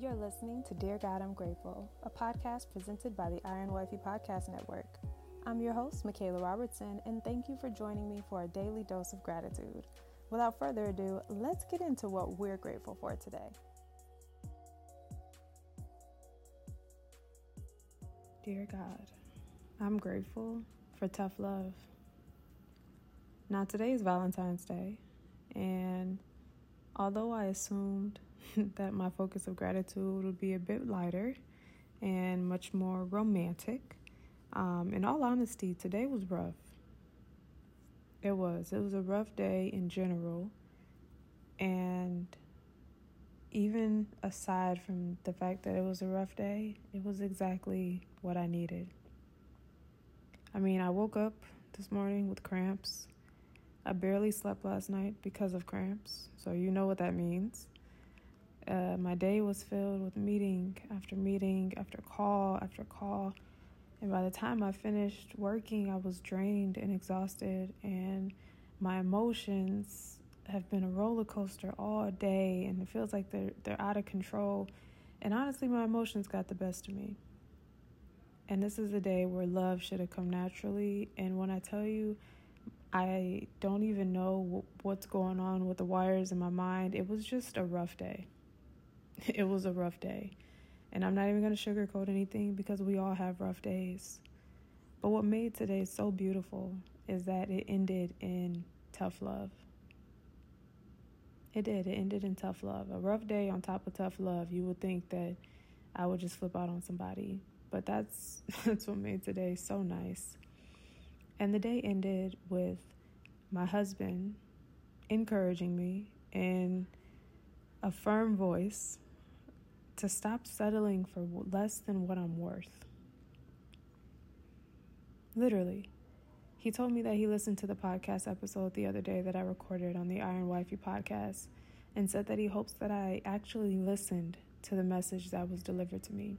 You're listening to Dear God, I'm Grateful, a podcast presented by the Iron Wifey Podcast Network. I'm your host, Michaela Robertson, and thank you for joining me for a daily dose of gratitude. Without further ado, let's get into what we're grateful for today. Dear God, I'm grateful for tough love. Now, today is Valentine's Day, and although I assumed that my focus of gratitude would be a bit lighter and much more romantic, um, in all honesty, today was rough. It was. It was a rough day in general. And even aside from the fact that it was a rough day, it was exactly what I needed. I mean, I woke up this morning with cramps. I barely slept last night because of cramps, so you know what that means. Uh, my day was filled with meeting after meeting, after call after call. And by the time I finished working, I was drained and exhausted, and my emotions have been a roller coaster all day, and it feels like they're they're out of control. And honestly, my emotions got the best of me. And this is a day where love should have come naturally. And when I tell you, I don't even know what's going on with the wires in my mind. It was just a rough day. It was a rough day. And I'm not even going to sugarcoat anything because we all have rough days. But what made today so beautiful is that it ended in tough love. It did. It ended in tough love. A rough day on top of tough love. You would think that I would just flip out on somebody. But that's that's what made today so nice. And the day ended with my husband encouraging me in a firm voice to stop settling for less than what I'm worth. Literally. He told me that he listened to the podcast episode the other day that I recorded on the Iron Wifey podcast and said that he hopes that I actually listened to the message that was delivered to me,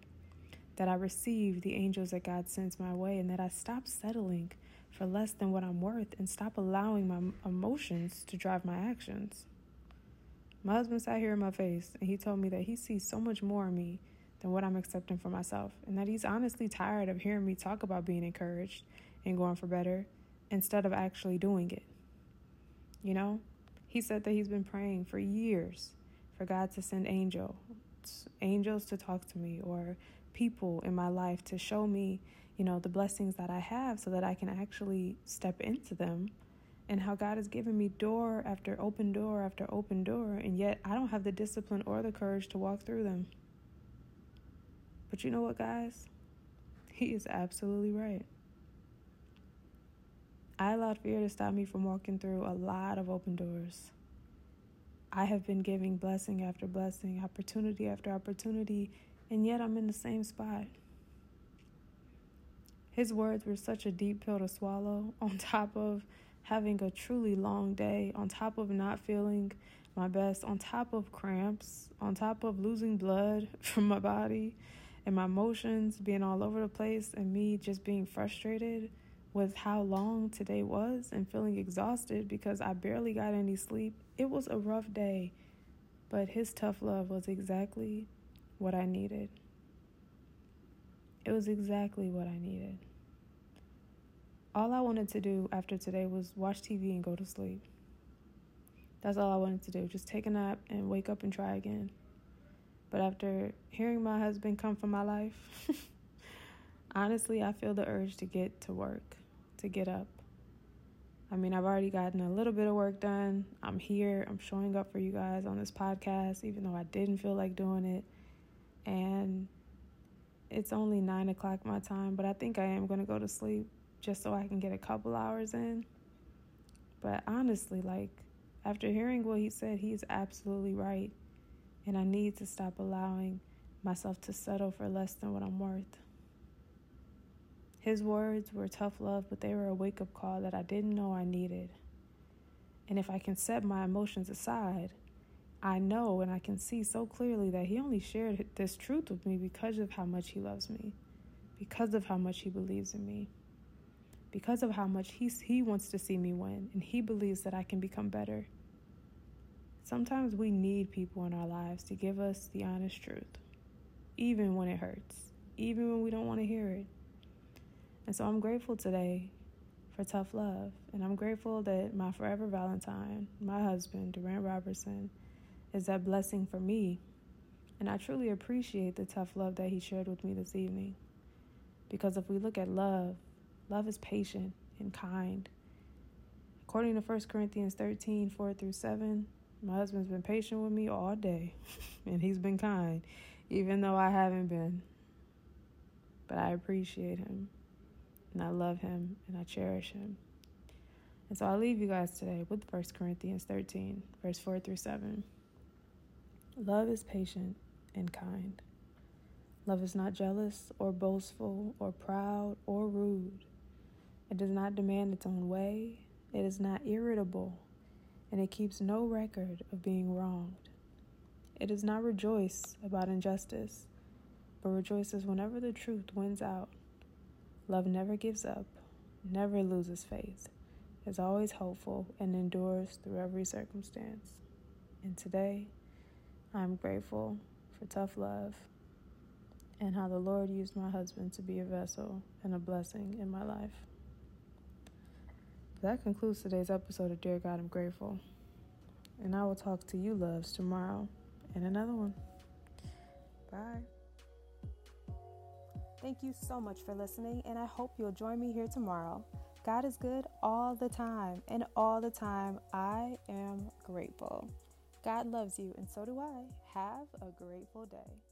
that I receive the angels that God sends my way, and that I stop settling for less than what I'm worth and stop allowing my emotions to drive my actions. My husband sat here in my face and he told me that he sees so much more in me than what I'm accepting for myself, and that he's honestly tired of hearing me talk about being encouraged and going for better instead of actually doing it. You know, he said that he's been praying for years for God to send angel angels to talk to me or people in my life to show me, you know, the blessings that I have so that I can actually step into them and how God has given me door after open door after open door, and yet I don't have the discipline or the courage to walk through them. But you know what, guys? He is absolutely right. I allowed fear to stop me from walking through a lot of open doors. I have been giving blessing after blessing, opportunity after opportunity, and yet I'm in the same spot. His words were such a deep pill to swallow, on top of having a truly long day, on top of not feeling my best, on top of cramps, on top of losing blood from my body and my emotions being all over the place, and me just being frustrated with how long today was and feeling exhausted because I barely got any sleep. It was a rough day, but his tough love was exactly what I needed. It was exactly what I needed. All I wanted to do after today was watch TV and go to sleep. That's all I wanted to do. Just take a nap and wake up and try again. But after hearing my husband come from my life, honestly, I feel the urge to get to work, to get up. I mean, I've already gotten a little bit of work done. I'm here. I'm showing up for you guys on this podcast, even though I didn't feel like doing it. And it's only nine o'clock my time, but I think I am going to go to sleep just so I can get a couple hours in. But honestly, like, after hearing what he said, he's absolutely right. And I need to stop allowing myself to settle for less than what I'm worth. His words were tough love, but they were a wake up call that I didn't know I needed. And if I can set my emotions aside, I know and I can see so clearly that he only shared this truth with me because of how much he loves me, because of how much he believes in me because of how much he's, he wants to see me win and he believes that I can become better. Sometimes we need people in our lives to give us the honest truth. even when it hurts, even when we don't want to hear it. And so I'm grateful today for tough love. And I'm grateful that my forever Valentine, my husband, Durant Robertson, is that blessing for me. And I truly appreciate the tough love that he shared with me this evening. Because if we look at love, love is patient and kind. According to 1 Corinthians 13 4 through 7, my husband's been patient with me all day, and he's been kind, even though I haven't been. But I appreciate him, and I love him, and I cherish him. And so I'll leave you guys today with 1 Corinthians 13, verse 4 through 7. Love is patient and kind. Love is not jealous or boastful or proud or rude. It does not demand its own way. It is not irritable, and it keeps no record of being wronged. It does not rejoice about injustice, but rejoices whenever the truth wins out. Love never gives up, never loses faith, is always hopeful, and endures through every circumstance. And today, I'm grateful for tough love and how the Lord used my husband to be a vessel and a blessing in my life. That concludes today's episode of Dear God, I'm Grateful. And I will talk to you, loves, tomorrow in another one. Bye. Thank you so much for listening, and I hope you'll join me here tomorrow. God is good all the time, and all the time I am grateful. God loves you, and so do I. Have a grateful day.